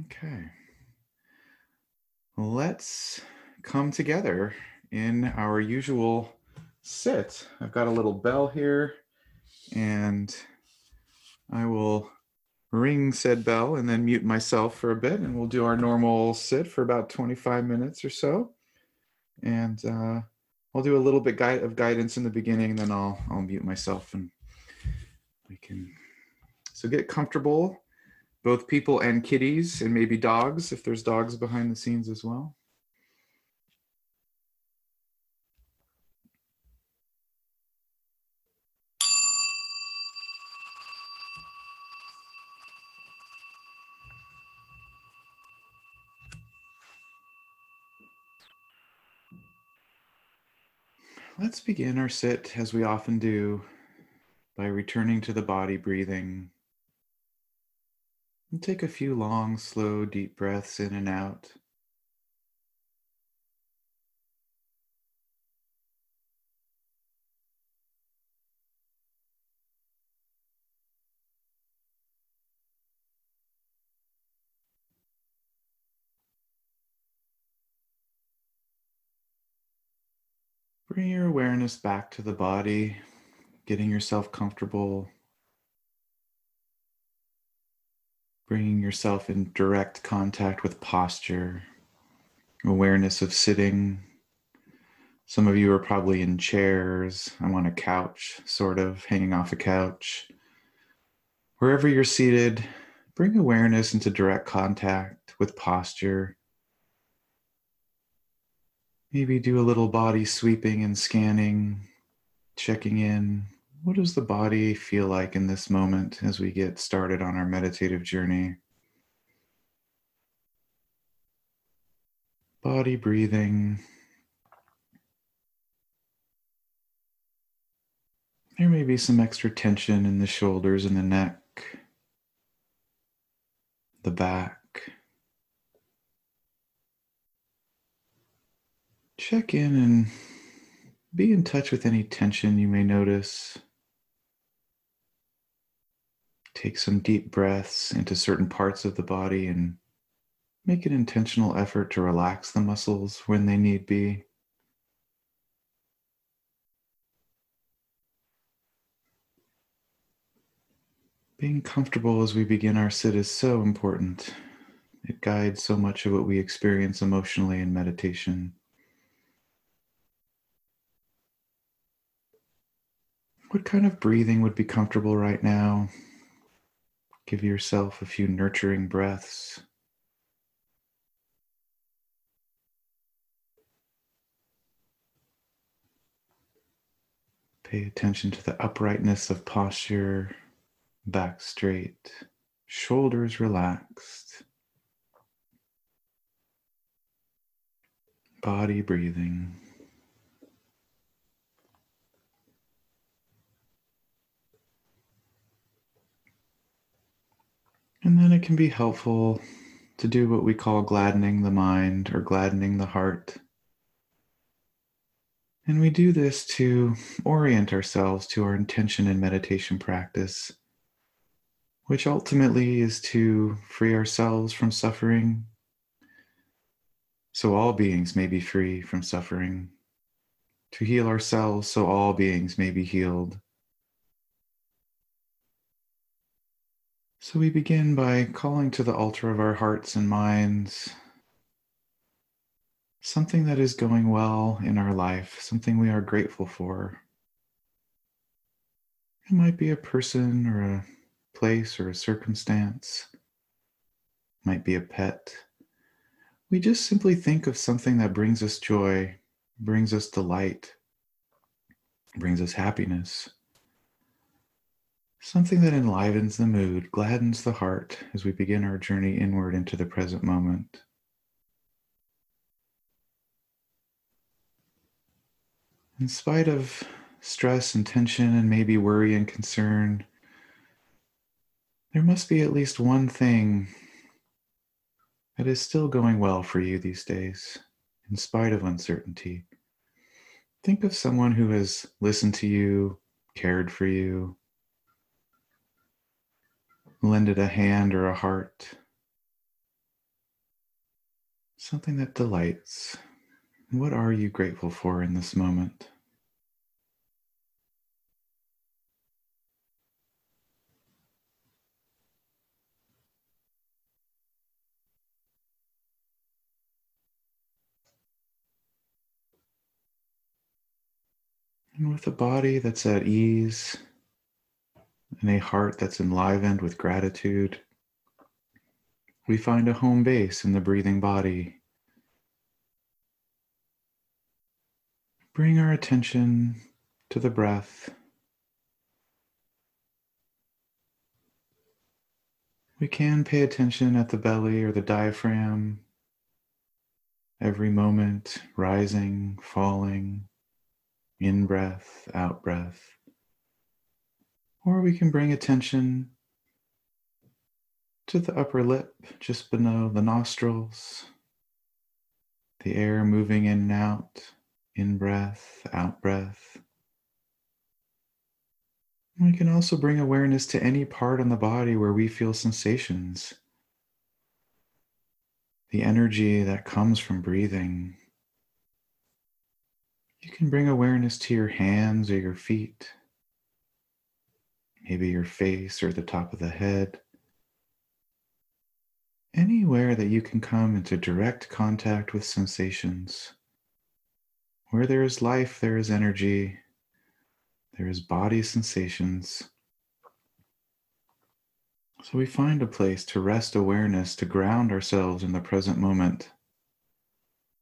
Okay. Let's come together in our usual sit. I've got a little bell here and I will ring said bell and then mute myself for a bit and we'll do our normal sit for about 25 minutes or so. And uh, I'll do a little bit of guidance in the beginning, then I'll, I'll mute myself and we can, so get comfortable, both people and kitties and maybe dogs, if there's dogs behind the scenes as well. Let's begin our sit as we often do by returning to the body breathing. And take a few long, slow, deep breaths in and out. Bring your awareness back to the body, getting yourself comfortable, bringing yourself in direct contact with posture, awareness of sitting. Some of you are probably in chairs. I'm on a couch, sort of hanging off a couch. Wherever you're seated, bring awareness into direct contact with posture Maybe do a little body sweeping and scanning, checking in. What does the body feel like in this moment as we get started on our meditative journey? Body breathing. There may be some extra tension in the shoulders and the neck, the back. check in and be in touch with any tension you may notice. Take some deep breaths into certain parts of the body and make an intentional effort to relax the muscles when they need be. Being comfortable as we begin our sit is so important. It guides so much of what we experience emotionally in meditation. What kind of breathing would be comfortable right now? Give yourself a few nurturing breaths. Pay attention to the uprightness of posture, back straight, shoulders relaxed, body breathing. And then it can be helpful to do what we call gladdening the mind or gladdening the heart. And we do this to orient ourselves to our intention in meditation practice, which ultimately is to free ourselves from suffering. So all beings may be free from suffering, to heal ourselves so all beings may be healed So we begin by calling to the altar of our hearts and minds something that is going well in our life, something we are grateful for. It might be a person or a place or a circumstance, it might be a pet. We just simply think of something that brings us joy, brings us delight, brings us happiness. Something that enlivens the mood, gladdens the heart as we begin our journey inward into the present moment. In spite of stress and tension and maybe worry and concern, there must be at least one thing that is still going well for you these days, in spite of uncertainty. Think of someone who has listened to you, cared for you, lend it a hand or a heart. Something that delights. What are you grateful for in this moment? And with a body that's at ease and a heart that's enlivened with gratitude, we find a home base in the breathing body. Bring our attention to the breath. We can pay attention at the belly or the diaphragm, every moment rising, falling in breath, out breath. Or we can bring attention to the upper lip, just below the nostrils, the air moving in and out, in breath, out breath. We can also bring awareness to any part on the body where we feel sensations. The energy that comes from breathing you can bring awareness to your hands or your feet, maybe your face or the top of the head. Anywhere that you can come into direct contact with sensations. Where there is life, there is energy, there is body sensations. So we find a place to rest awareness, to ground ourselves in the present moment,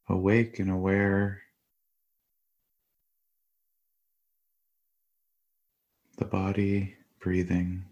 awake and aware the body breathing.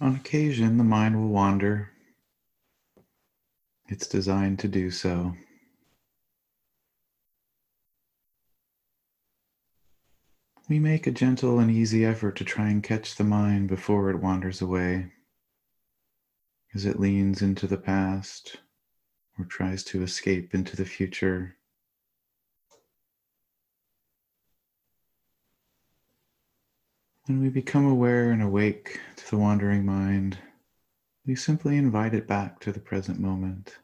On occasion, the mind will wander. It's designed to do so. We make a gentle and easy effort to try and catch the mind before it wanders away as it leans into the past or tries to escape into the future. When we become aware and awake to the wandering mind, we simply invite it back to the present moment.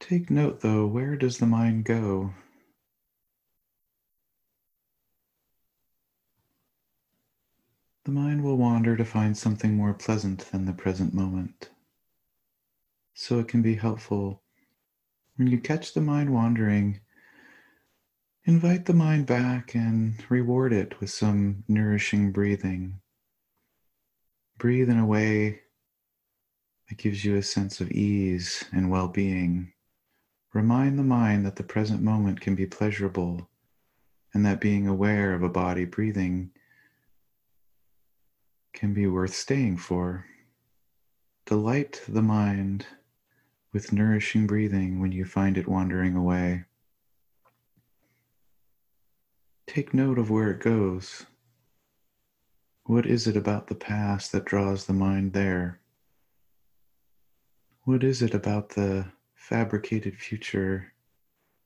Take note though, where does the mind go? The mind will wander to find something more pleasant than the present moment. So it can be helpful when you catch the mind wandering, invite the mind back and reward it with some nourishing breathing. Breathe in a way that gives you a sense of ease and well being. Remind the mind that the present moment can be pleasurable and that being aware of a body breathing can be worth staying for. Delight the mind with nourishing breathing when you find it wandering away. Take note of where it goes. What is it about the past that draws the mind there? What is it about the fabricated future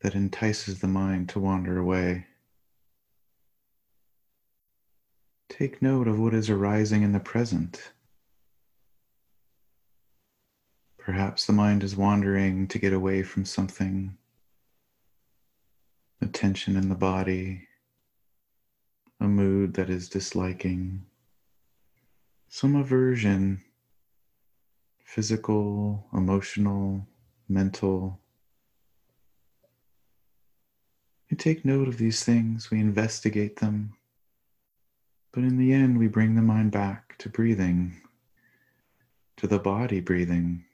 that entices the mind to wander away. Take note of what is arising in the present. Perhaps the mind is wandering to get away from something, a tension in the body, a mood that is disliking, some aversion, physical, emotional, mental. We take note of these things, we investigate them, but in the end, we bring the mind back to breathing, to the body breathing,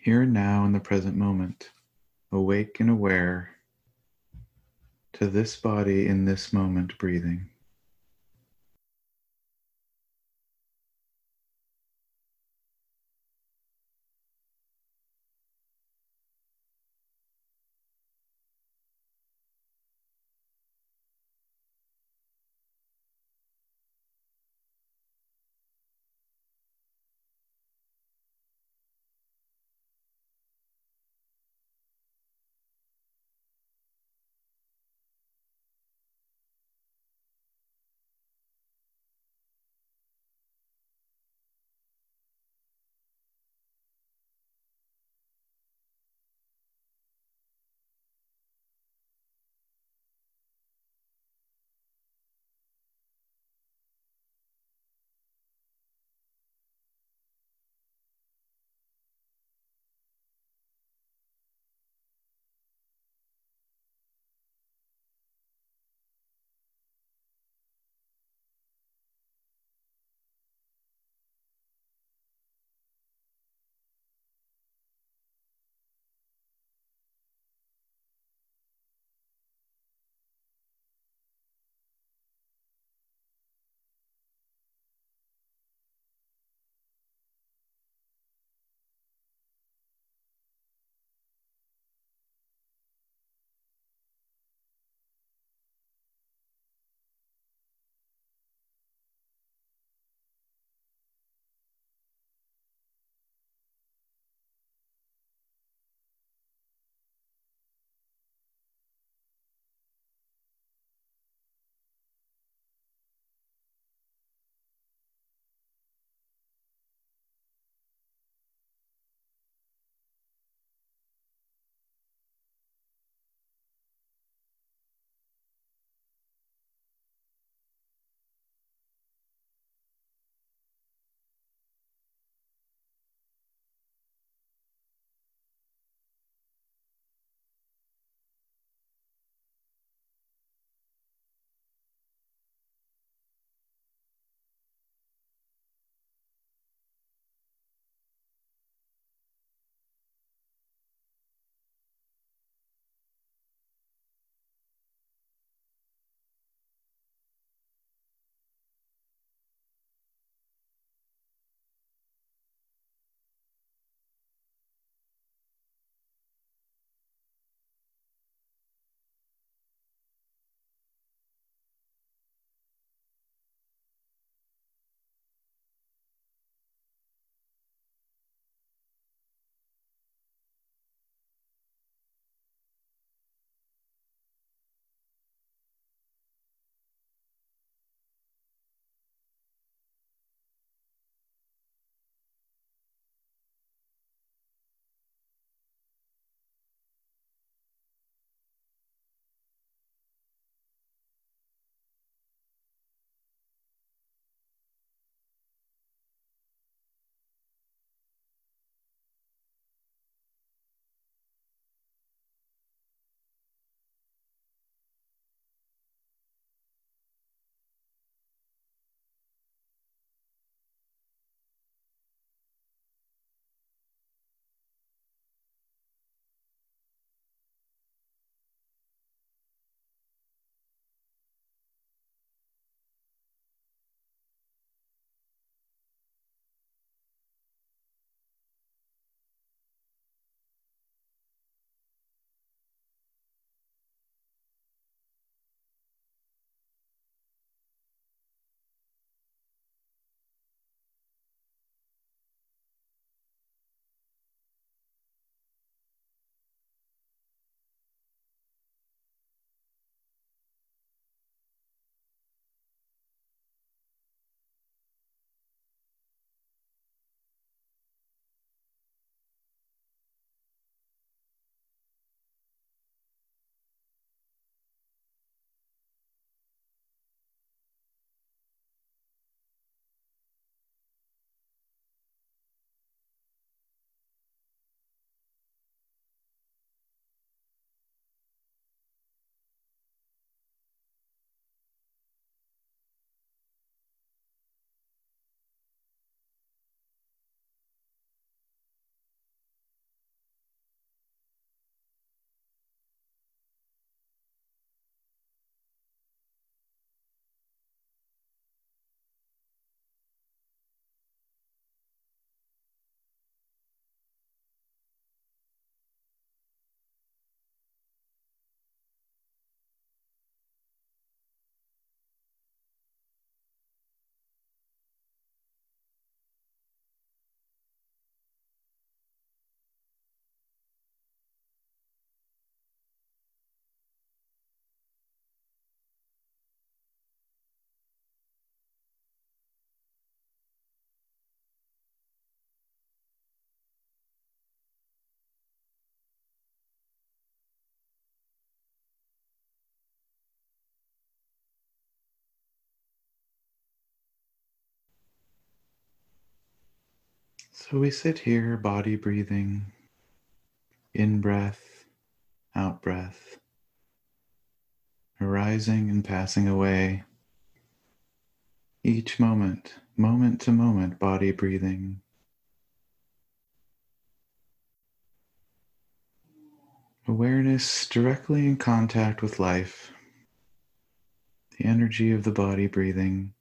here and now in the present moment, awake and aware to this body in this moment breathing. So we sit here, body breathing, in breath, out breath, arising and passing away. Each moment, moment to moment, body breathing. Awareness directly in contact with life, the energy of the body breathing,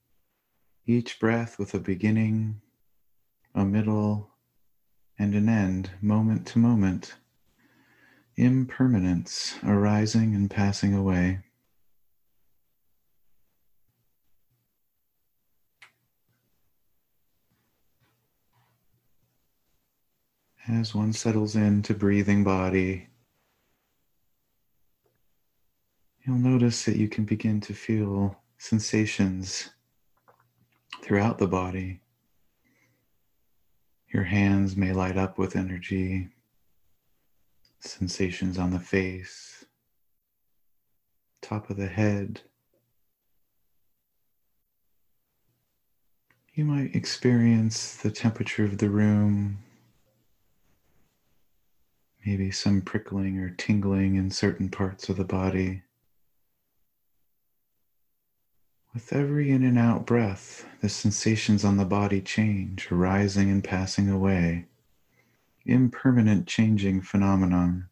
each breath with a beginning, a middle, and an end, moment to moment. Impermanence arising and passing away. As one settles into breathing body, you'll notice that you can begin to feel sensations throughout the body. Your hands may light up with energy, sensations on the face, top of the head. You might experience the temperature of the room, maybe some prickling or tingling in certain parts of the body. With every in and out breath, the sensations on the body change, arising and passing away. Impermanent changing phenomenon.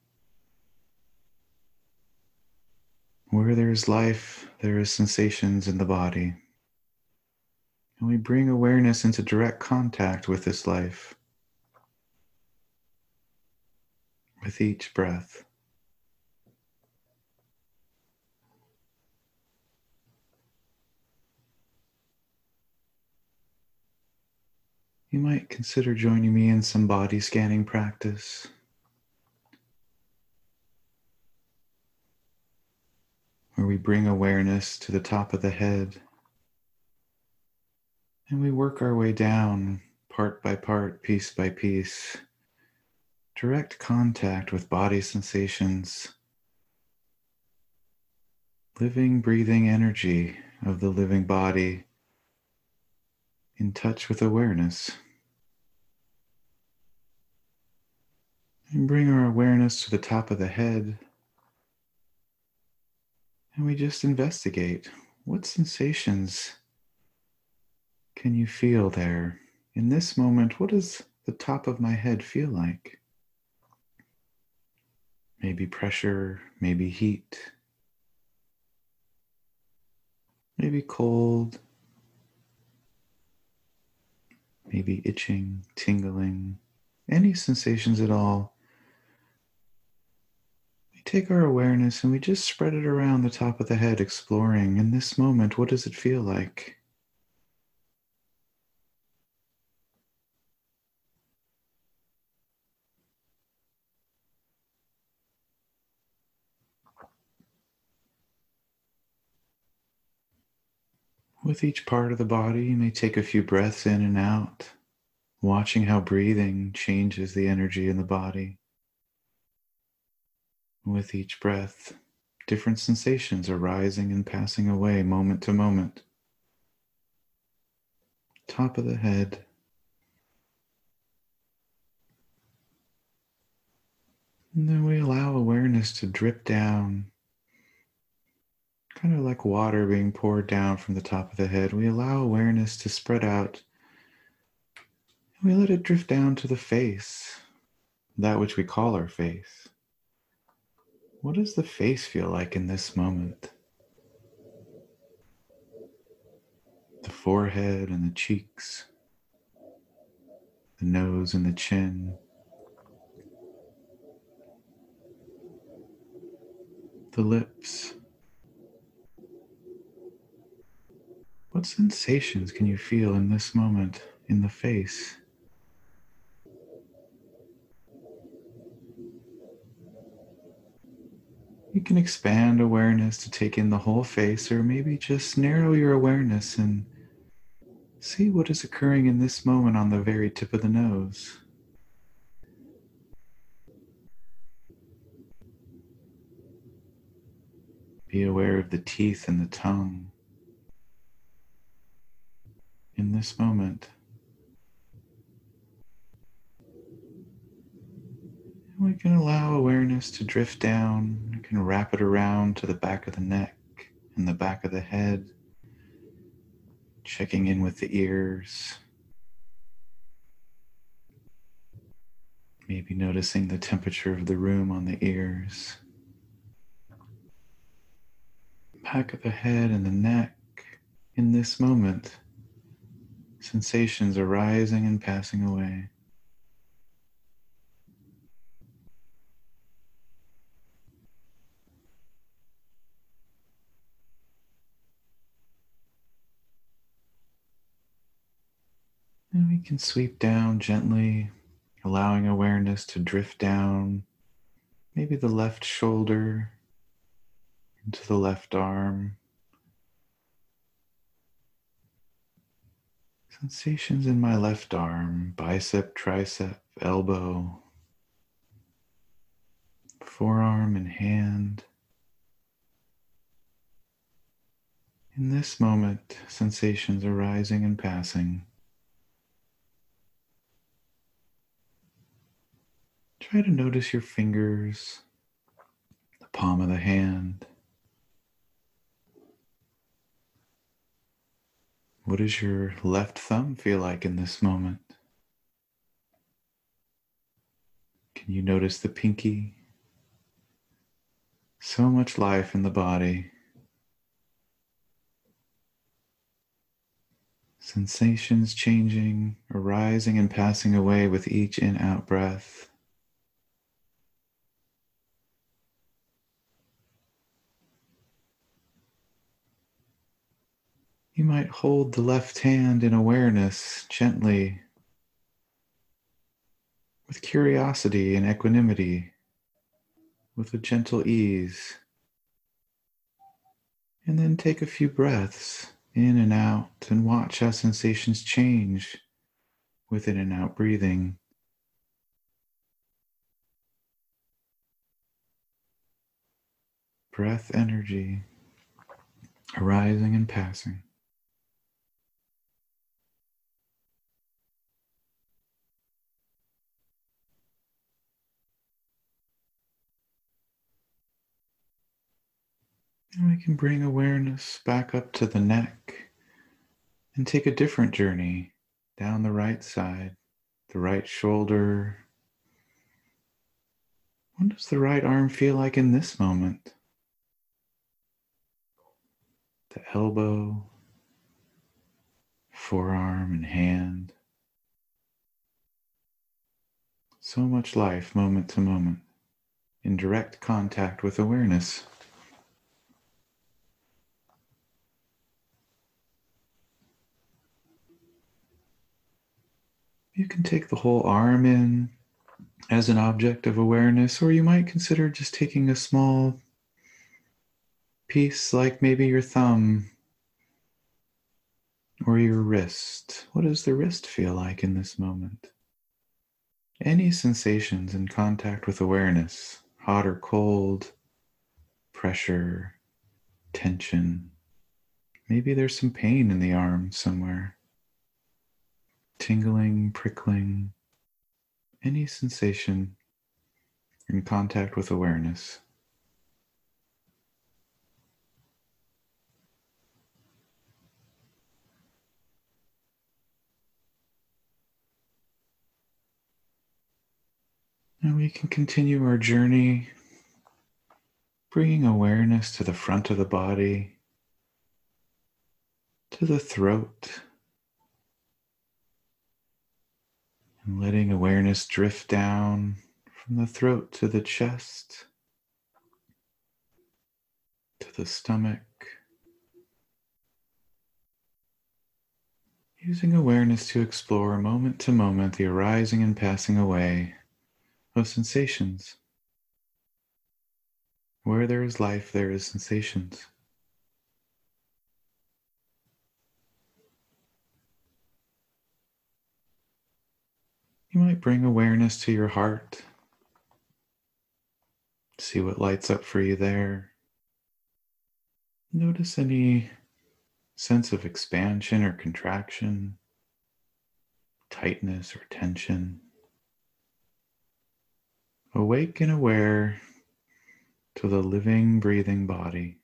Where there is life, there is sensations in the body. And we bring awareness into direct contact with this life with each breath. You might consider joining me in some body scanning practice. Where we bring awareness to the top of the head and we work our way down part by part, piece by piece. Direct contact with body sensations, living, breathing energy of the living body in touch with awareness. And bring our awareness to the top of the head. And we just investigate what sensations can you feel there? In this moment, what does the top of my head feel like? Maybe pressure, maybe heat, maybe cold, maybe itching, tingling, any sensations at all take our awareness and we just spread it around the top of the head, exploring in this moment, what does it feel like? With each part of the body, you may take a few breaths in and out, watching how breathing changes the energy in the body. With each breath, different sensations are rising and passing away moment to moment. Top of the head. And then we allow awareness to drip down, kind of like water being poured down from the top of the head. We allow awareness to spread out. And we let it drift down to the face, that which we call our face. What does the face feel like in this moment? The forehead and the cheeks, the nose and the chin, the lips. What sensations can you feel in this moment in the face? You can expand awareness to take in the whole face, or maybe just narrow your awareness and see what is occurring in this moment on the very tip of the nose. Be aware of the teeth and the tongue. In this moment, We can allow awareness to drift down. We can wrap it around to the back of the neck and the back of the head, checking in with the ears. Maybe noticing the temperature of the room on the ears. Back of the head and the neck in this moment. Sensations arising and passing away. And we can sweep down gently, allowing awareness to drift down, maybe the left shoulder into the left arm. Sensations in my left arm, bicep, tricep, elbow, forearm, and hand. In this moment, sensations arising and passing. Try to notice your fingers, the palm of the hand. What does your left thumb feel like in this moment? Can you notice the pinky? So much life in the body. Sensations changing, arising and passing away with each in out breath. You might hold the left hand in awareness gently with curiosity and equanimity, with a gentle ease. And then take a few breaths in and out and watch how sensations change with in and out breathing. Breath energy arising and passing. We can bring awareness back up to the neck and take a different journey down the right side, the right shoulder. What does the right arm feel like in this moment? The elbow, forearm, and hand. So much life moment to moment in direct contact with awareness. You can take the whole arm in as an object of awareness, or you might consider just taking a small piece, like maybe your thumb or your wrist. What does the wrist feel like in this moment? Any sensations in contact with awareness, hot or cold, pressure, tension. Maybe there's some pain in the arm somewhere tingling, prickling, any sensation in contact with awareness. And we can continue our journey, bringing awareness to the front of the body, to the throat Letting awareness drift down from the throat to the chest, to the stomach. Using awareness to explore moment to moment the arising and passing away of sensations. Where there is life, there is sensations. You might bring awareness to your heart. See what lights up for you there. Notice any sense of expansion or contraction, tightness or tension, awake and aware to the living, breathing body.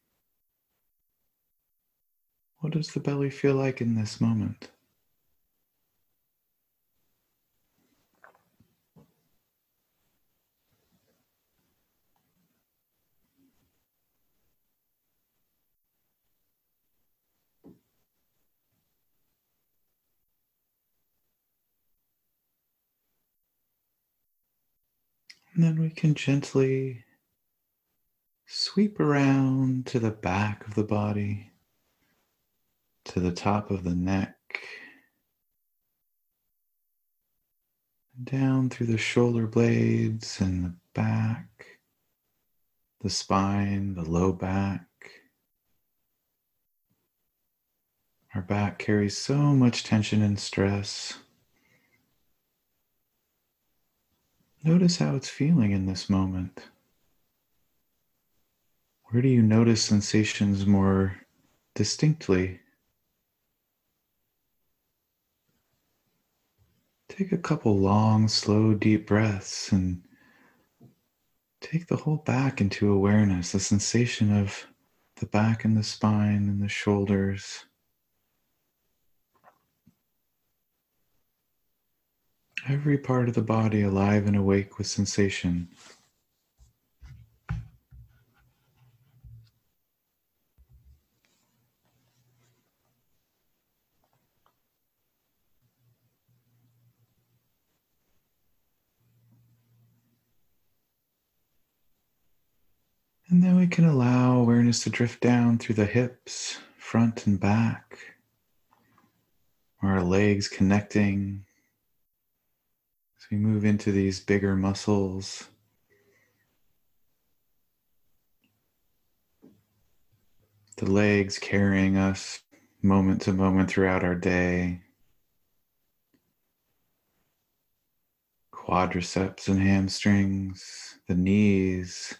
What does the belly feel like in this moment? And then we can gently sweep around to the back of the body, to the top of the neck, down through the shoulder blades and the back, the spine, the low back. Our back carries so much tension and stress. Notice how it's feeling in this moment. Where do you notice sensations more distinctly? Take a couple long, slow, deep breaths and take the whole back into awareness, the sensation of the back and the spine and the shoulders. Every part of the body alive and awake with sensation. And then we can allow awareness to drift down through the hips, front and back, our legs connecting we move into these bigger muscles. The legs carrying us moment to moment throughout our day. Quadriceps and hamstrings, the knees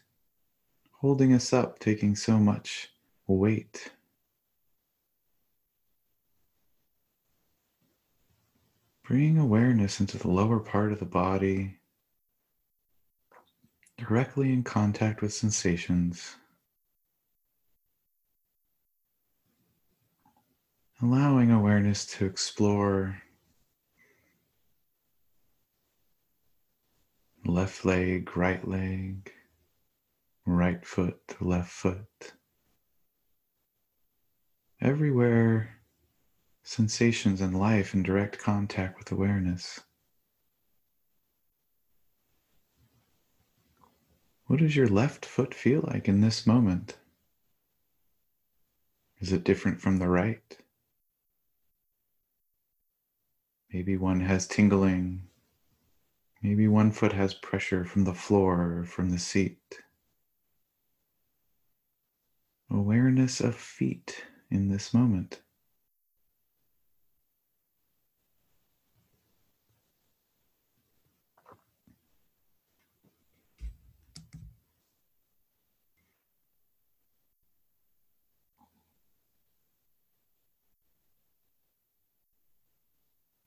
holding us up, taking so much weight. Bringing awareness into the lower part of the body, directly in contact with sensations. Allowing awareness to explore left leg, right leg right foot left foot. Everywhere, sensations in life in direct contact with awareness. What does your left foot feel like in this moment? Is it different from the right? Maybe one has tingling. Maybe one foot has pressure from the floor or from the seat awareness of feet in this moment.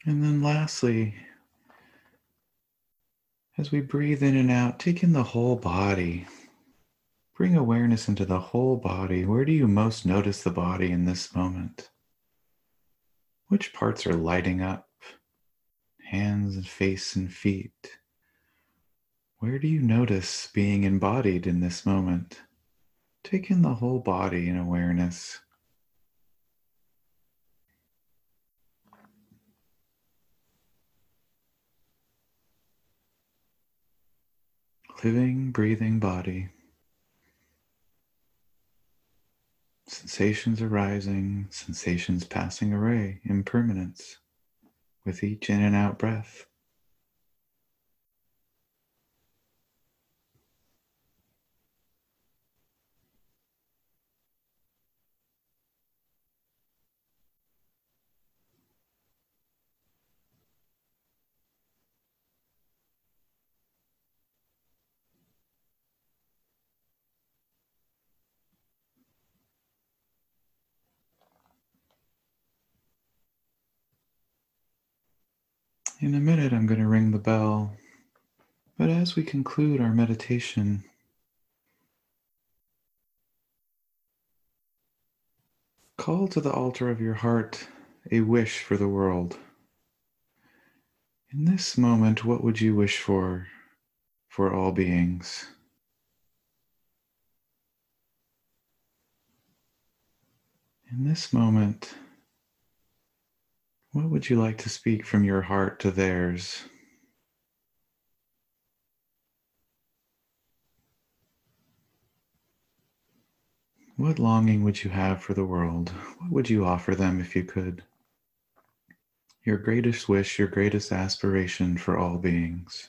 And then lastly, as we breathe in and out, take in the whole body. Bring awareness into the whole body. Where do you most notice the body in this moment? Which parts are lighting up? Hands and face and feet. Where do you notice being embodied in this moment? Take in the whole body in awareness. Living, breathing body. Sensations arising, sensations passing away, impermanence with each in and out breath. In a minute, I'm going to ring the bell. But as we conclude our meditation, call to the altar of your heart a wish for the world. In this moment, what would you wish for for all beings? In this moment, what would you like to speak from your heart to theirs? What longing would you have for the world? What would you offer them if you could? Your greatest wish, your greatest aspiration for all beings.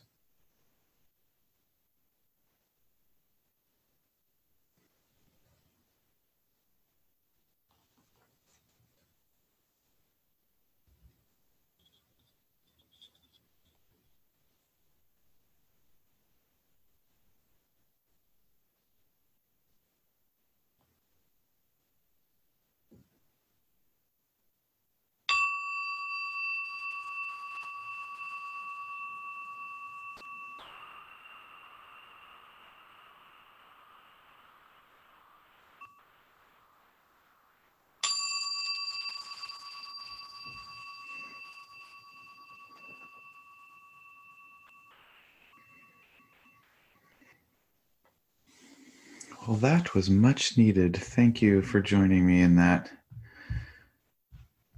Well, that was much needed. Thank you for joining me in that.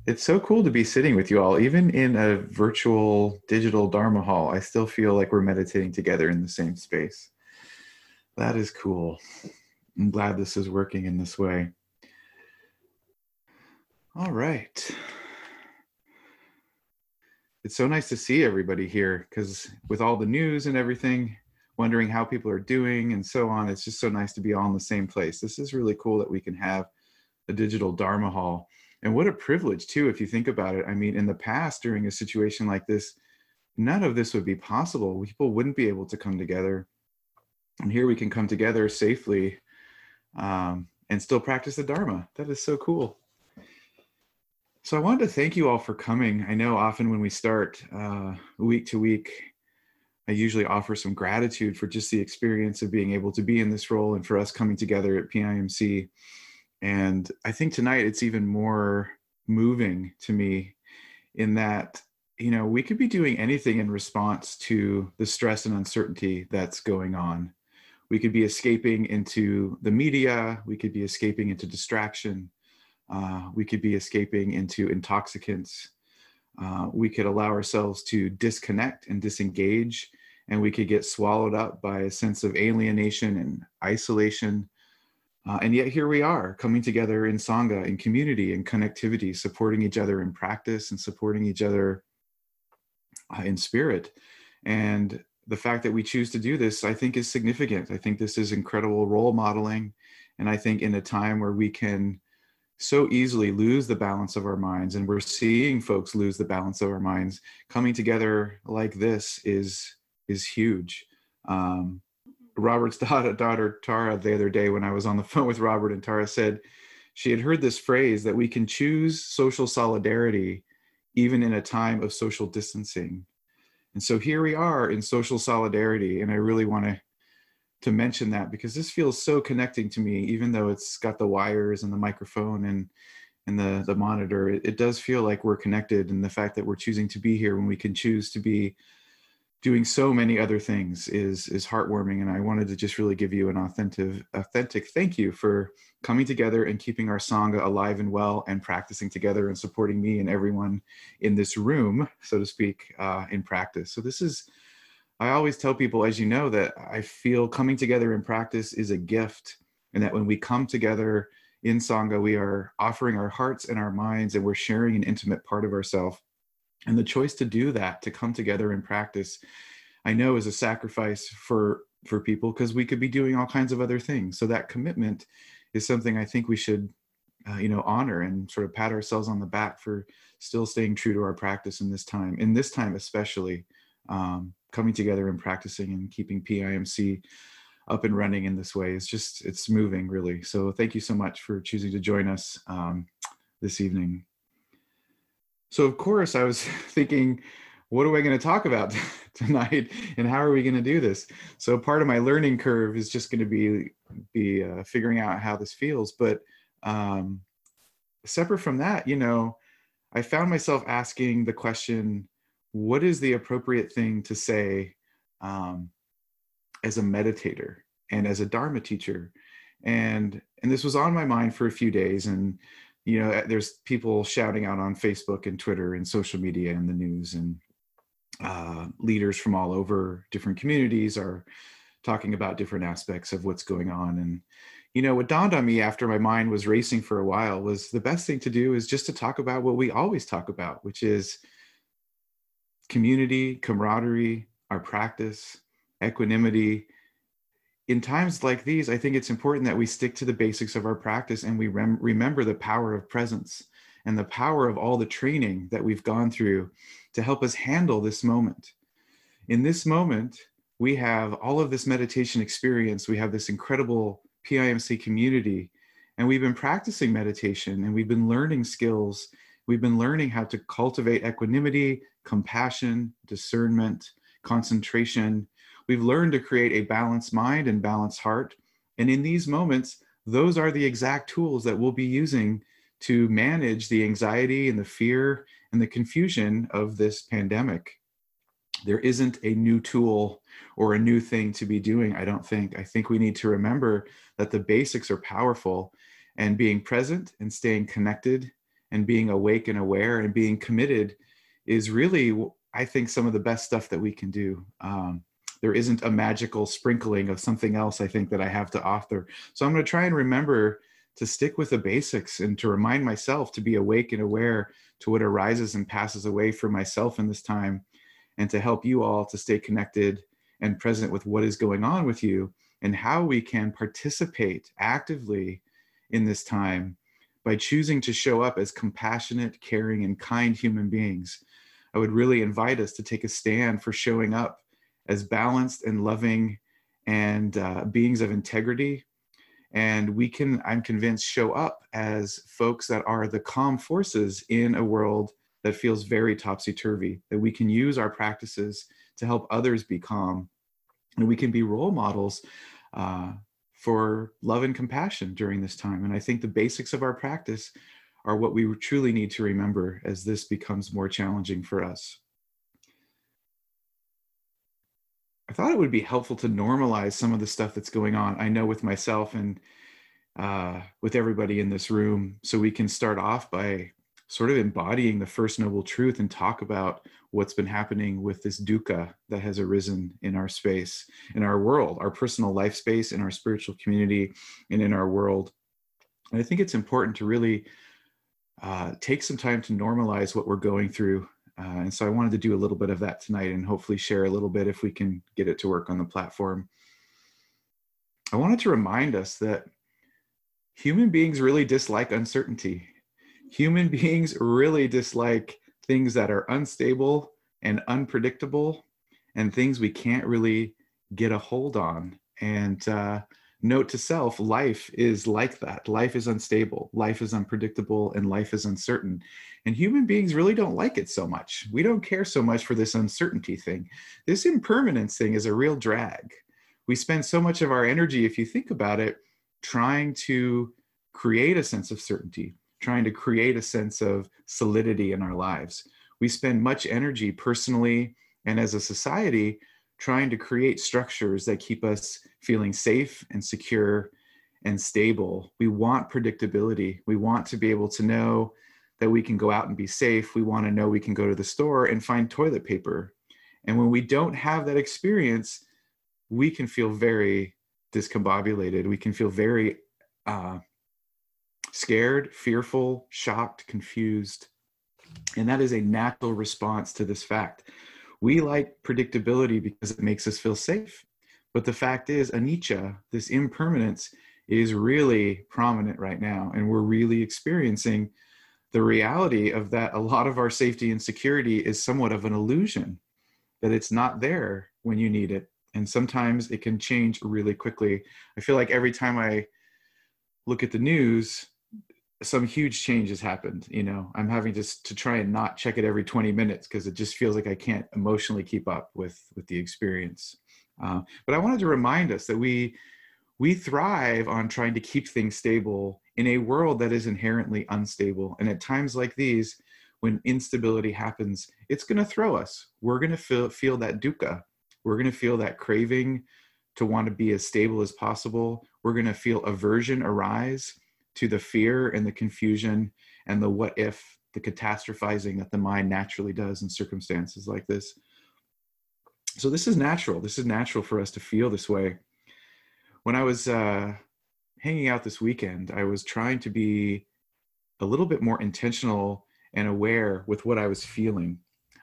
It's so cool to be sitting with you all, even in a virtual digital Dharma hall. I still feel like we're meditating together in the same space. That is cool. I'm glad this is working in this way. All right. It's so nice to see everybody here because with all the news and everything, wondering how people are doing and so on. It's just so nice to be all in the same place. This is really cool that we can have a digital Dharma hall. And what a privilege, too, if you think about it. I mean, in the past, during a situation like this, none of this would be possible. People wouldn't be able to come together. And here we can come together safely um, and still practice the Dharma. That is so cool. So I wanted to thank you all for coming. I know often when we start uh, week to week, I usually offer some gratitude for just the experience of being able to be in this role and for us coming together at PIMC. And I think tonight it's even more moving to me in that, you know, we could be doing anything in response to the stress and uncertainty that's going on. We could be escaping into the media, we could be escaping into distraction, uh, we could be escaping into intoxicants. Uh, we could allow ourselves to disconnect and disengage and we could get swallowed up by a sense of alienation and isolation. Uh, and yet here we are coming together in Sangha, in community, in connectivity, supporting each other in practice and supporting each other uh, in spirit. And the fact that we choose to do this, I think, is significant. I think this is incredible role modeling. And I think in a time where we can so easily lose the balance of our minds, and we're seeing folks lose the balance of our minds, coming together like this is is huge. Um, Robert's daughter, daughter Tara the other day when I was on the phone with Robert and Tara said she had heard this phrase that we can choose social solidarity even in a time of social distancing. And so here we are in social solidarity and I really want to to mention that because this feels so connecting to me even though it's got the wires and the microphone and and the the monitor it, it does feel like we're connected and the fact that we're choosing to be here when we can choose to be doing so many other things is is heartwarming. And i wanted to just really give you an authentic authentic thank you for coming together and keeping our sangha alive and well and practicing together and supporting me and everyone in this room so to speak uh, in practice. So this is i always tell people as you know that i feel coming together in practice is a gift and that when we come together in sangha we are offering our hearts and our minds and we're sharing an intimate part of ourselves and the choice to do that to come together in practice i know is a sacrifice for for people because we could be doing all kinds of other things. So that commitment is something i think we should uh, you know honor and sort of pat ourselves on the back for still staying true to our practice in this time in this time especially um, coming together and practicing and keeping pimc up and running in this way. Is just it's moving really. So thank you so much for choosing to join us um, this evening. So of course I was thinking what are we going to talk about tonight and how are we going to do this? So part of my learning curve is just going to be be uh, figuring out how this feels. But um, separate from that you know i found myself asking the question what is the appropriate thing to say um, as a meditator and as a dharma teacher and and this was on my mind for a few days and you know there's people shouting out on facebook and twitter and social media and the news and uh, leaders from all over different communities are talking about different aspects of what's going on. And, you know, what dawned on me after my mind was racing for a while was the best thing to do is just to talk about what we always talk about, which is community, camaraderie, our practice, equanimity. In times like these, I think it's important that we stick to the basics of our practice and we rem- remember the power of presence and the power of all the training that we've gone through to help us handle this moment. In this moment, we have all of this meditation experience. We have this incredible PIMC community, and we've been practicing meditation and we've been learning skills. We've been learning how to cultivate equanimity, compassion, discernment, concentration. We've learned to create a balanced mind and balanced heart. And in these moments, those are the exact tools that we'll be using to manage the anxiety and the fear and the confusion of this pandemic. There isn't a new tool or a new thing to be doing, I don't think. I think we need to remember that the basics are powerful and being present and staying connected and being awake and aware and being committed is really, I think, some of the best stuff that we can do. Um, there isn't a magical sprinkling of something else I think that I have to offer. So I'm going to try and remember to stick with the basics and to remind myself to be awake and aware to what arises and passes away for myself in this time and to help you all to stay connected and present with what is going on with you and how we can participate actively in this time by choosing to show up as compassionate, caring, and kind human beings. I would really invite us to take a stand for showing up as balanced and loving and uh, beings of integrity and we can i'm convinced show up as folks that are the calm forces in a world that feels very topsy-turvy that we can use our practices to help others be calm and we can be role models uh, for love and compassion during this time and i think the basics of our practice are what we truly need to remember as this becomes more challenging for us I thought it would be helpful to normalize some of the stuff that's going on. I know with myself and uh, with everybody in this room. So we can start off by sort of embodying the first noble truth and talk about what's been happening with this dukkha that has arisen in our space, in our world, our personal life space, in our spiritual community, and in our world. And I think it's important to really uh, take some time to normalize what we're going through uh, and so I wanted to do a little bit of that tonight and hopefully share a little bit if we can get it to work on the platform. I wanted to remind us that human beings really dislike uncertainty. Human beings really dislike things that are unstable and unpredictable and things we can't really get a hold on. And uh, note to self life is like that. Life is unstable life is unpredictable and life is uncertain. And human beings really don't like it so much. We don't care so much for this uncertainty thing. This impermanence thing is a real drag. We spend so much of our energy if you think about it trying to create a sense of certainty trying to create a sense of solidity in our lives we spend much energy personally and as a society trying to create structures that keep us feeling safe and secure and stable. We want predictability. We want to be able to know that we can go out and be safe. We want to know we can go to the store and find toilet paper. And when we don't have that experience, we can feel very discombobulated. We can feel very uh, scared, fearful, shocked, confused. And that is a natural response to this fact. We like predictability because it makes us feel safe. But the fact is, anicca, this impermanence, is really prominent right now. And we're really experiencing the reality of that a lot of our safety and security is somewhat of an illusion, that it's not there when you need it. And sometimes it can change really quickly. I feel like every time I look at the news, some huge change has happened you know? I'm having to to try and not check it every 20 minutes because it just feels like i can't emotionally keep up with with the experience. Uh, but i wanted to remind us that we we thrive on trying to keep things stable in a world that is inherently unstable. And at times like these when instability happens it's going to throw us. We're going to feel feel that dukkha. We're going to feel that craving to want to be as stable as possible. We're going to feel aversion arise to the fear and the confusion and the what if, the catastrophizing that the mind naturally does in circumstances like this. So, this is natural. This is natural for us to feel this way. When I was uh, hanging out this weekend, I was trying to be a little bit more intentional and aware with what I was feeling.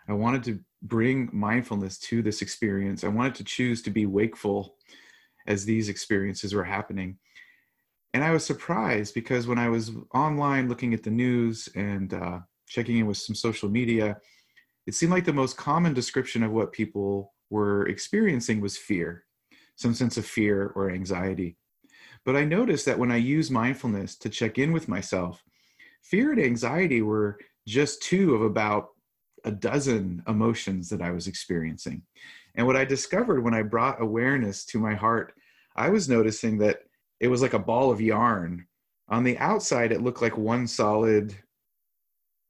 I wanted to bring mindfulness to this experience. I wanted to choose to be wakeful as these experiences were happening and I was surprised because when I was online looking at the news and uh, checking in with some social media, it seemed like the most common description of what people were experiencing was fear, some sense of fear or anxiety. But I noticed that when I use mindfulness to check in with myself, fear and anxiety were just two of about a dozen emotions that I was experiencing. And what I discovered when I brought awareness to my heart, I was noticing that it was like a ball of yarn. On the outside, it looked like one solid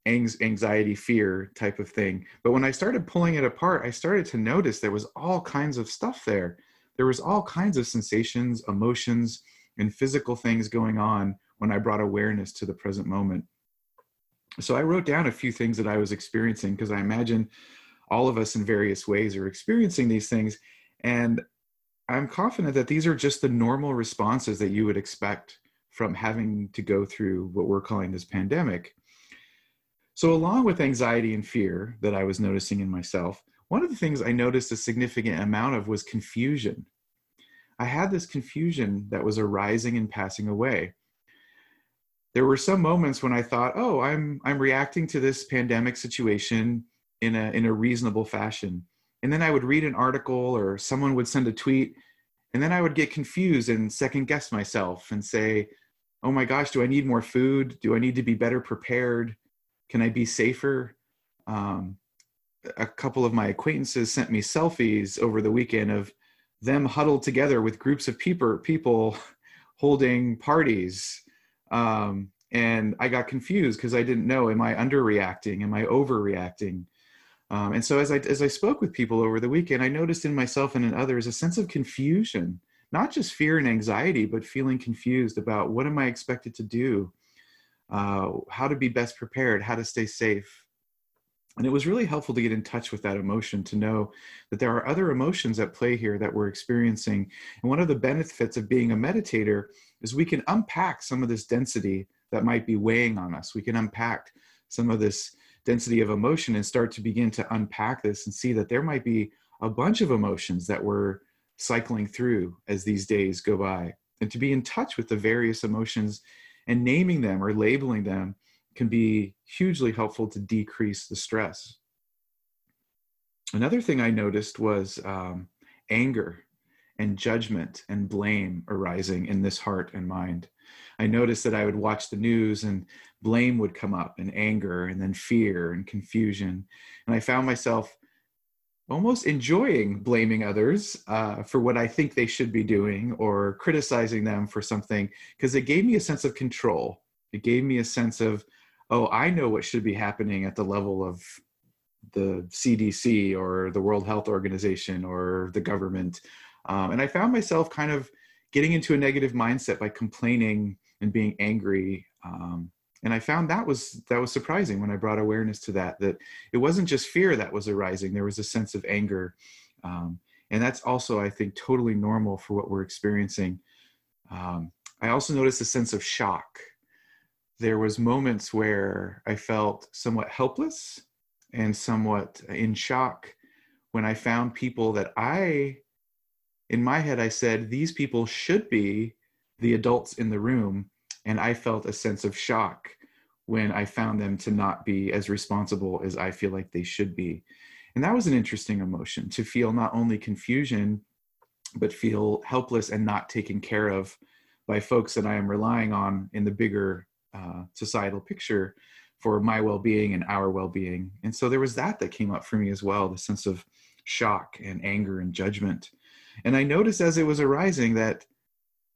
anxiety, fear type of thing. But when I started pulling it apart, I started to notice there was all kinds of stuff there. There was all kinds of sensations, emotions, and physical things going on when I brought awareness to the present moment. So I wrote down a few things that I was experiencing because I imagine all of us in various ways are experiencing these things. And I'm confident that these are just the normal responses that you would expect from having to go through what we're calling this pandemic. So, along with anxiety and fear that I was noticing in myself, one of the things I noticed a significant amount of was confusion. I had this confusion that was arising and passing away. There were some moments when I thought, "Oh, I'm I'm reacting to this pandemic situation in a in a reasonable fassion." And then I would read an article or someone would send a tweet, and then I would get confused and second guess myself and say, oh my gosh, do I need more food? Do I need to be better prepared? Can I be safer? Um, a couple of my acquaintances sent me selfies over the weekend of them huddled together with groups of people, people holding parties. Um, and I got confused because I didn't know, am I underreacting? Am I overreacting? Um, and so as I as I spoke with people over the weekend, I noticed in myself and in others a sense of confusion, not just fear and anxiety, but feeling confused about what am I expected to do, uh, how to be best prepared, how to stay safe. And it was really helpful to get in touch with that emotion to know that there are other emotions at play here that we're experiencing. And one of the benefits of being a meditator is we can unpack some of this density that might be weighing on us. We can unpack some of this density of emotion and start to begin to unpack this and see that there might be a bunch of emotions that we're cycling through as these days go by. And to be in touch with the various emotions and naming them or labeling them can be hugely helpful to decrease the stress. Another thing I noticed was um, anger and judgment and blame arising in this heart and mind. I noticed that I would watch the news and blame would come up and anger and then fear and confusion. And I found myself almost enjoying blaming others uh, for what I think they should be doing or criticizing them for something because it gave me a sense of control. It gave me a sense of, oh, I know what should be happening at the level of the CDC or the World Health Organization or the government. Um, and I found myself kind of getting into a negative mindset by complaining and being angry um, and i found that was that was surprising when i brought awareness to that that it wasn't just fear that was arising there was a sense of anger um, and that's also i think totally normal for what we're experiencing um, i also noticed a sense of shock there was moments where i felt somewhat helpless and somewhat in shock when i found people that i in my head, I said, these people should be the adults in the room. And I felt a sense of shock when I found them to not be as responsible as I feel like they should be. And that was an interesting emotion to feel not only confusion, but feel helpless and not taken care of by folks that I am relying on in the bigger uh, societal picture for my well-being and our well-being and so there was that that came up for me as well the sense of shock and anger and judgment and i noticed as it was arising that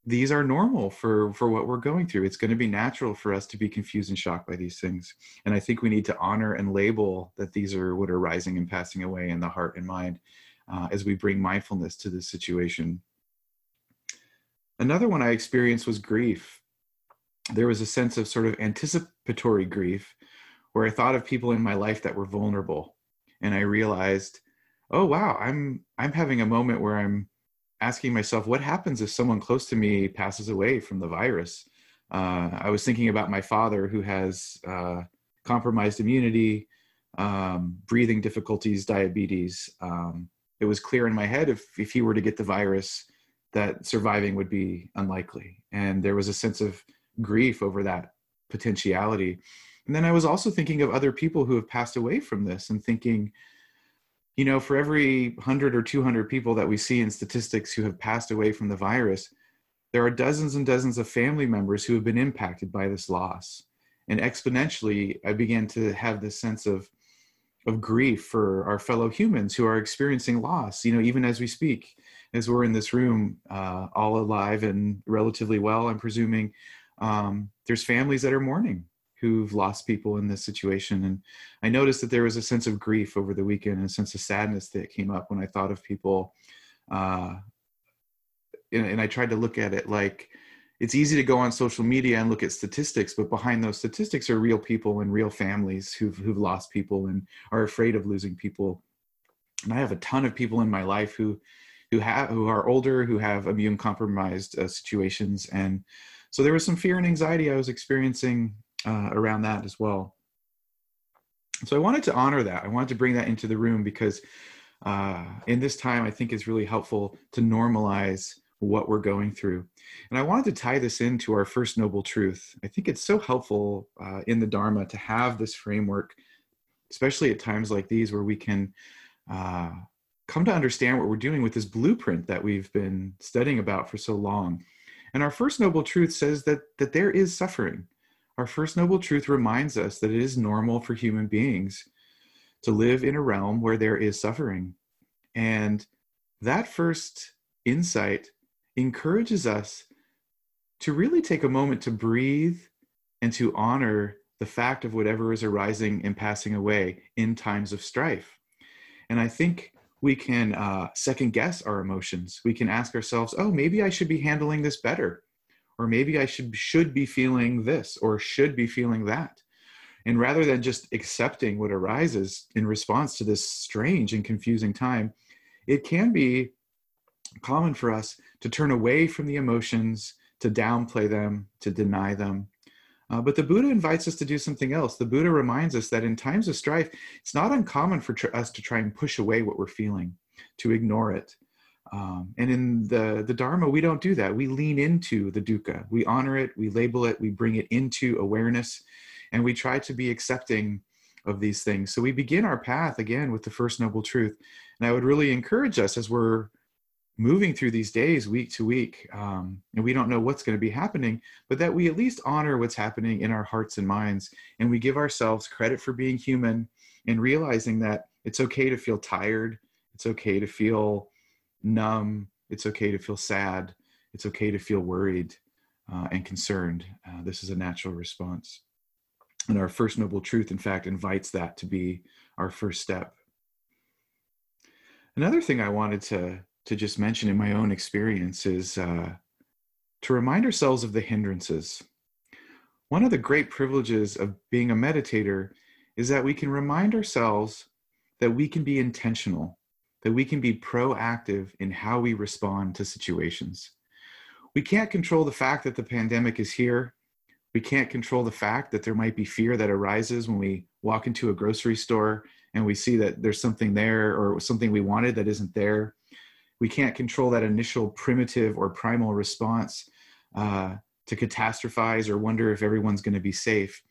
these are normal for for what we're going through. It's going to be natural for us to be confused and shocked by these things. And i think we need to honor and label that these are what are rising and passing away in the heart and mind uh, as we bring mindfulness to this situation. Another one i experienced was grief. There was a sense of sort of anticipatory grief where i thought of people in my life that were vulnerable and i realized oh wow i'm i'm having a moment where i'm asking myself, what happens if someone close to me passes away from the virus? Uh, I was thinking about my father who has uh, compromised immunity, um, breathing difficulties, diabetes. Um, it was clear in my head if, if he were to get the virus, that surviving would be unlikely. And there was a sense of grief over that potentiality. And then I was also thinking of other people who have passed away from this and thinking, you know, for every 100 or 200 people that we see in statistics who have passed away from the virus, there are dozens and dozens of family members who have been impacted by this loss. And exponentially, I began to have this sense of, of grief for our fellow humans who are experiencing loss, you know, even as we speak, as we're in this room, uh, all alive and relatively well, I'm presuming. Um, there's families that are mourning who've lost people in this situation. And I noticed that there was a sense of grief over the weekend and a sense of sadness that came up when I thought of people. Uh, and, and I tried to look at it like it's easy to go on social media and look at statistics, but behind those statistics are real people and real families who've, who've lost people and are afraid of losing people. And I have a ton of people in my life who, who have, who are older, who have immune compromised uh, situations. And so there was some fear and anxiety I was experiencing uh, around that as well. So I wanted to honor that. I wanted to bring that into the room because uh, in this time, I think it's really helpful to normalize what we're going through. And I wanted to tie this into our first noble truth. I think it's so helpful uh, in the Dharma to have this framework, especially at times like these where we can uh, come to understand what we're doing with this blueprint that we've been studying about for so long. And our first noble truth says that that there is suffering our first noble truth reminds us that it is normal for human beings to live in a realm where there is suffering. And that first insight encourages us to really take a moment to breathe and to honor the fact of whatever is arising and passing away in times of strife. And I think we can uh, second guess our emotions. We can ask ourselves, oh, maybe I should be handling this better or maybe I should should be feeling this or should be feeling that. And rather than just accepting what arises in response to this strange and confusing time, it can be common for us to turn away from the emotions, to downplay them, to deny them. Uh, but the Buddha invites us to do something else. The Buddha reminds us that in times of strife, it's not uncommon for tr- us to try and push away what we're feeling, to ignore it, um, and in the, the Dharma, we don't do that. We lean into the dukkha. We honor it, we label it, we bring it into awareness, and we try to be accepting of these things. So we begin our path again with the first noble truth. And I would really encourage us as we're moving through these days week to week, um, and we don't know what's going to be happening, but that we at least honor what's happening in our hearts and minds. And we give ourselves credit for being human and realizing that it's okay to feel tired, it's okay to feel numb. It's okay to feel sad. It's okay to feel worried uh, and concerned. Uh, this is a natural response. And our first noble truth, in fact, invites that to be our first step. Another thing I wanted to, to just mention in my own experience is uh, to remind ourselves of the hindrances. One of the great privileges of being a meditator is that we can remind ourselves that we can be intentional that we can be proactive in how we respond to situations. We can't control the fact that the pandemic is here. We can't control the fact that there might be fear that arises when we walk into a grocery store and we see that there's something there or something we wanted that isn't there. We can't control that initial primitive or primal response uh, to catastrophize or wonder if everyone's going to be safe.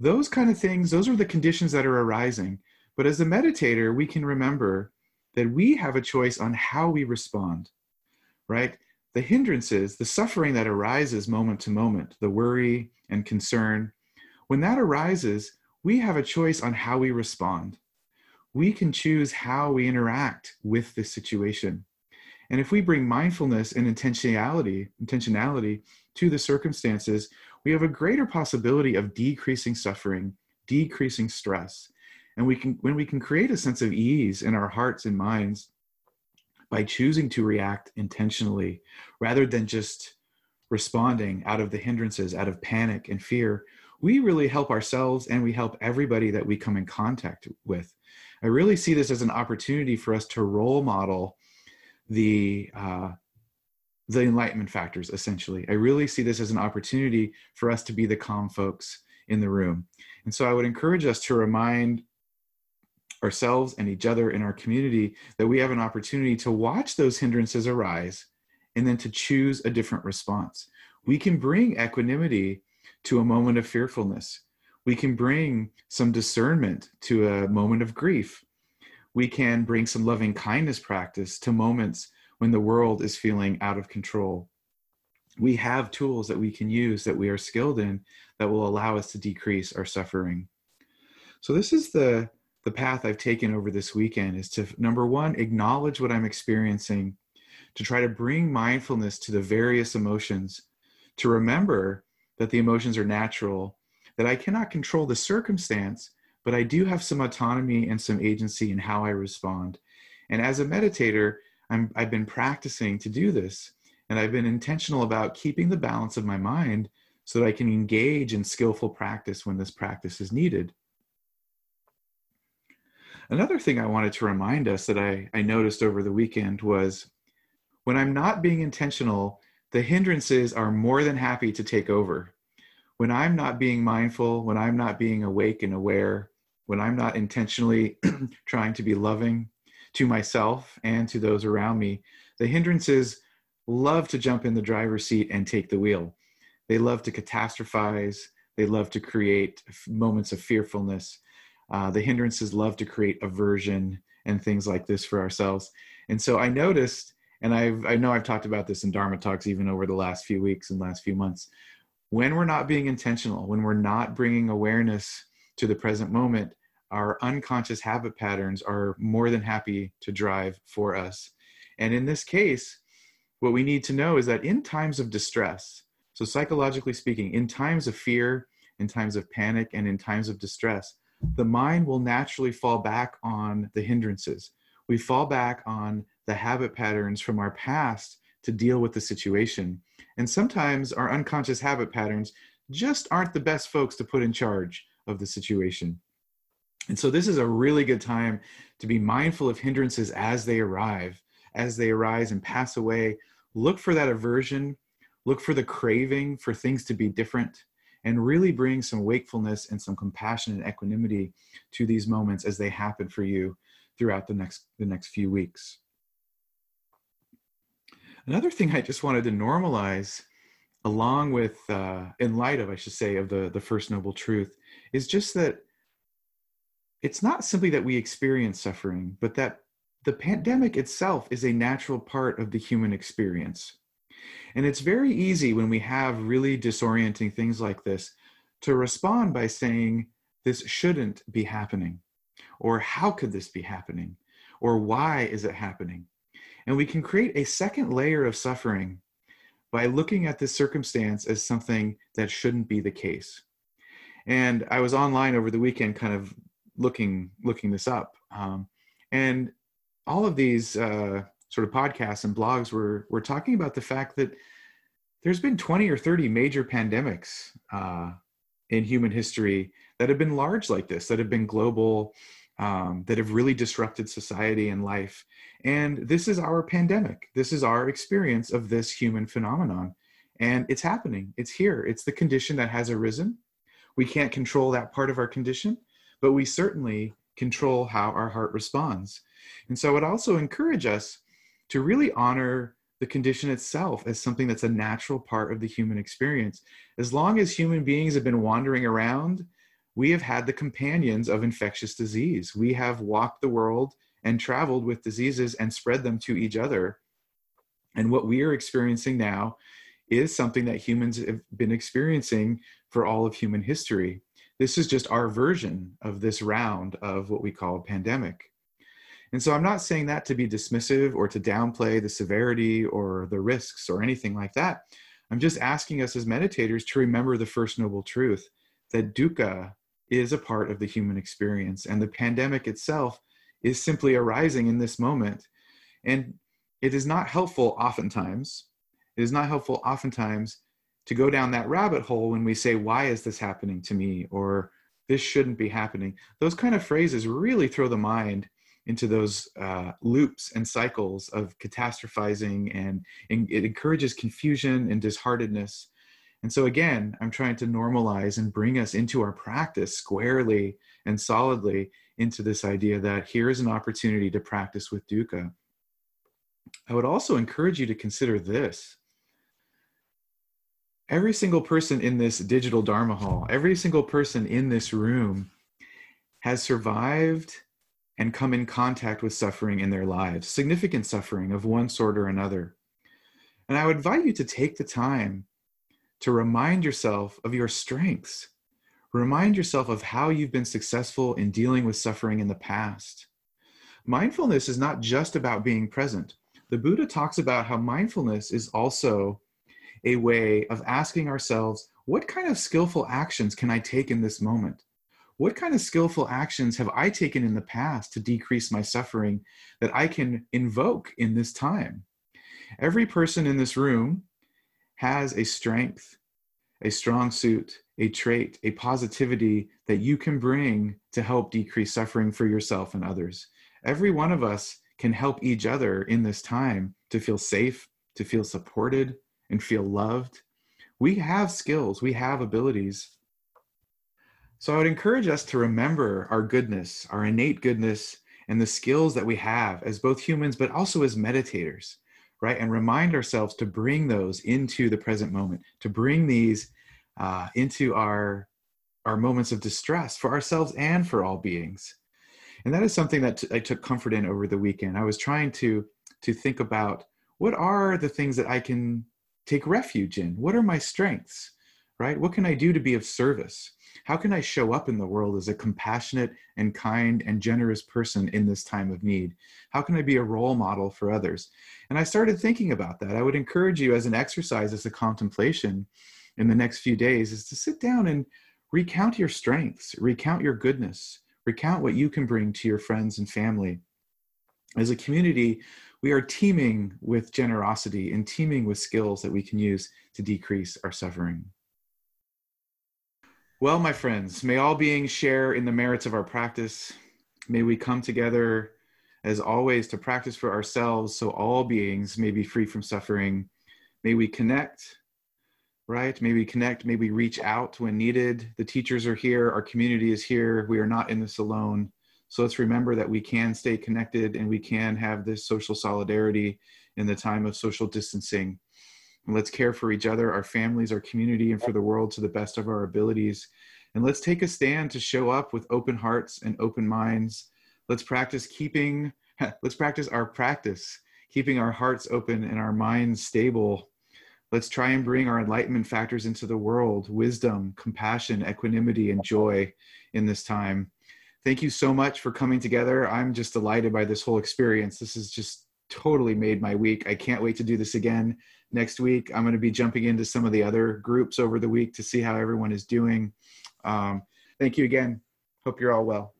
Those kind of things, those are the conditions that are arising. But as a meditator, we can remember that we have a choice on how we respond, right? The hindrances, the suffering that arises moment to moment, the worry and concern, when that arises, we have a choice on how we respond. We can choose how we interact with the situation. And if we bring mindfulness and intentionality, intentionality to the circumstances, we have a greater possibility of decreasing suffering, decreasing stress. And we can when we can create a sense of ease in our hearts and minds by choosing to react intentionally rather than just responding out of the hindrances, out of panic and fear, we really help ourselves and we help everybody that we come in contact with. I really see this as an opportunity for us to role model the uh, the enlightenment factors essentially i really see this as an opportunity for us to be the calm folks in the room and so i would encourage us to remind ourselves and each other in our community that we have an opportunity to watch those hindrances arise and then to choose a different response we can bring equanimity to a moment of fearfulness we can bring some discernment to a moment of grief we can bring some loving kindness practice to moments when the world is feeling out of control. We have tools that we can use that we are skilled in that will allow us to decrease our suffering. So this is the the path I've taken over this weekend is to number 1 acknowledge what I'm experiencing to try to bring mindfulness to the various emotions to remember that the emotions are natural that I cannot control the circumstance but I do have some autonomy and some agency in how I respond. And as a meditator, I'm, I've been practicing to do this, and I've been intentional about keeping the balance of my mind so that I can engage in skillful practice when this practice is needed. Another thing I wanted to remind us that I, I noticed over the weekend was when I'm not being intentional, the hindrances are more than happy to take over. When I'm not being mindful, when I'm not being awake and aware, when I'm not intentionally trying to be loving to myself and to those around me, the hindrances love to jump in the driver's seat and take the wheel. They love to catastrophize. They love to create moments of fearfulness. Uh, the hindrances love to create aversion and things like this for ourselves. And so I noticed, and I've, I know I've talked about this in Dharma talks even over the last few weeks and last few months. When we're not being intentional, when we're not bringing awareness to the present moment, our unconscious habit patterns are more than happy to drive for us. And in this case, what we need to know is that in times of distress, so psychologically speaking, in times of fear, in times of panic, and in times of distress, the mind will naturally fall back on the hindrances. We fall back on the habit patterns from our past to deal with the situation. And sometimes our unconscious habit patterns just aren't the best folks to put in charge of the situation. And so this is a really good time to be mindful of hindrances as they arrive, as they arise and pass away. Look for that aversion, look for the craving for things to be different, and really bring some wakefulness and some compassion and equanimity to these moments as they happen for you throughout the next the next few weeks. Another thing I just wanted to normalize along with uh, in light of i should say of the the first noble truth is just that it's not simply that we experience suffering but that the pandemic itself is a natural part of the human experience and it's very easy when we have really disorienting things like this to respond by saying this shouldn't be happening or how could this be happening or why is it happening and we can create a second layer of suffering by looking at this circumstance as something that shouldn't be the case. And I was online over the weekend, kind of looking looking this up, um, and all of these uh, sort of podcasts and blogs were were talking about the fact that there's been 20 or 30 major pandemics uh, in human history that have been large like this, that have been global, um, that have really disrupted society and life. And this is our pandemic. This is our experience of this human phenomenon. And it's happening. It's here. It's the condition that has arisen. We can't control that part of our condition, but we certainly control how our heart responds. And so I would also encourage us to really honor the condition itself as something that's a natural part of the human experience. As long as human beings have been wandering around, we have had the companions of infectious disease. We have walked the world and traveled with diseases and spread them to each other. And what we are experiencing now is something that humans have been experiencing for all of human history. This is just our version of this round of what we call a pandemic. And so I'm not saying that to be dismissive or to downplay the severity or the risks or anything like that. I'm just asking us as meditators to remember the first noble truth that dukkha is a part of the human experience and the pandemic itself is simply arising in this moment. And it is not helpful oftentimes, it is not helpful oftentimes to go down that rabbit hole when we say, Why is this happening to me? or this shouldn't be happening. Those kind of phrases really throw the mind into those uh, loops and cycles of catastrophizing and, and it encourages confusion and disheartedness. And so again i'm trying to normalize and bring us into our practice squarely and solidly into this idea that here is an opportunity to practice with dukkha. I would also encourage you to consider this. Every single person in this digital dharma hall every single person in this room has survived and come in contact with suffering in their lives, significant suffering of one sort or another. And I would invite you to take the time to remind yourself of your strengths. Remind yourself of how you've been successful in dealing with suffering in the past. Mindfulness is not just about being present. The Buddha talks about how mindfulness is also a way of asking ourselves, what kind of skillful actions can I take in this moment? What kind of skillful actions have I taken in the past to decrease my suffering that I can invoke in this time? Every person in this room has a strength, a strong suit, a trait, a positivity that you can bring to help decrease suffering for yourself and others. Every one of us can help each other in this time to feel safe, to feel supported, and feel loved. We have skills, we have abilities so I would encourage us to remember our goodness, our innate goodness, and the skills that we have as both humans, but also as meditators, right? And remind ourselves to bring those into the present moment, to bring these uh, into our our moments of distress for ourselves and for all beings. And that is something that t- I took comfort in over the weekend. I was trying to to think about what are the things that I can take refuge in? What are my strengths? Right? What can I do to be of service? How can I show up in the world as a compassionate and kind and generous person in this time of need? How can I be a role model for others? And I started thinking about that. I would encourage you as an exercise, as a contemplation in the next few days, is to sit down and recount your strengths, recount your goodness, recount what you can bring to your friends and family. As a community, we are teeming with generosity and teeming with skills that we can use to decrease our suffering. Well, my friends, may all beings share in the merits of our practice. May we come together, as always, to practice for ourselves so all beings may be free from suffering. May we connect, right? May we connect, may we reach out when needed. The teachers are here, our community is here. We are not in this alone. So let's remember that we can stay connected and we can have this social solidarity in the time of social distancing. Let's care for each other, our families, our community, and for the world to the best of our abilities. And let's take a stand to show up with open hearts and open minds. Let's practice keeping, let's practice our practice, keeping our hearts open and our minds stable. Let's try and bring our enlightenment factors into the world wisdom, compassion, equanimity, and joy in this time. Thank you so much for coming together. I'm just delighted by this whole experience. This has just totally made my week. I can't wait to do this again next week. I'm going to be jumping into some of the other groups over the week to see how everyone is doing. Um, thank you again. Hope you're all well.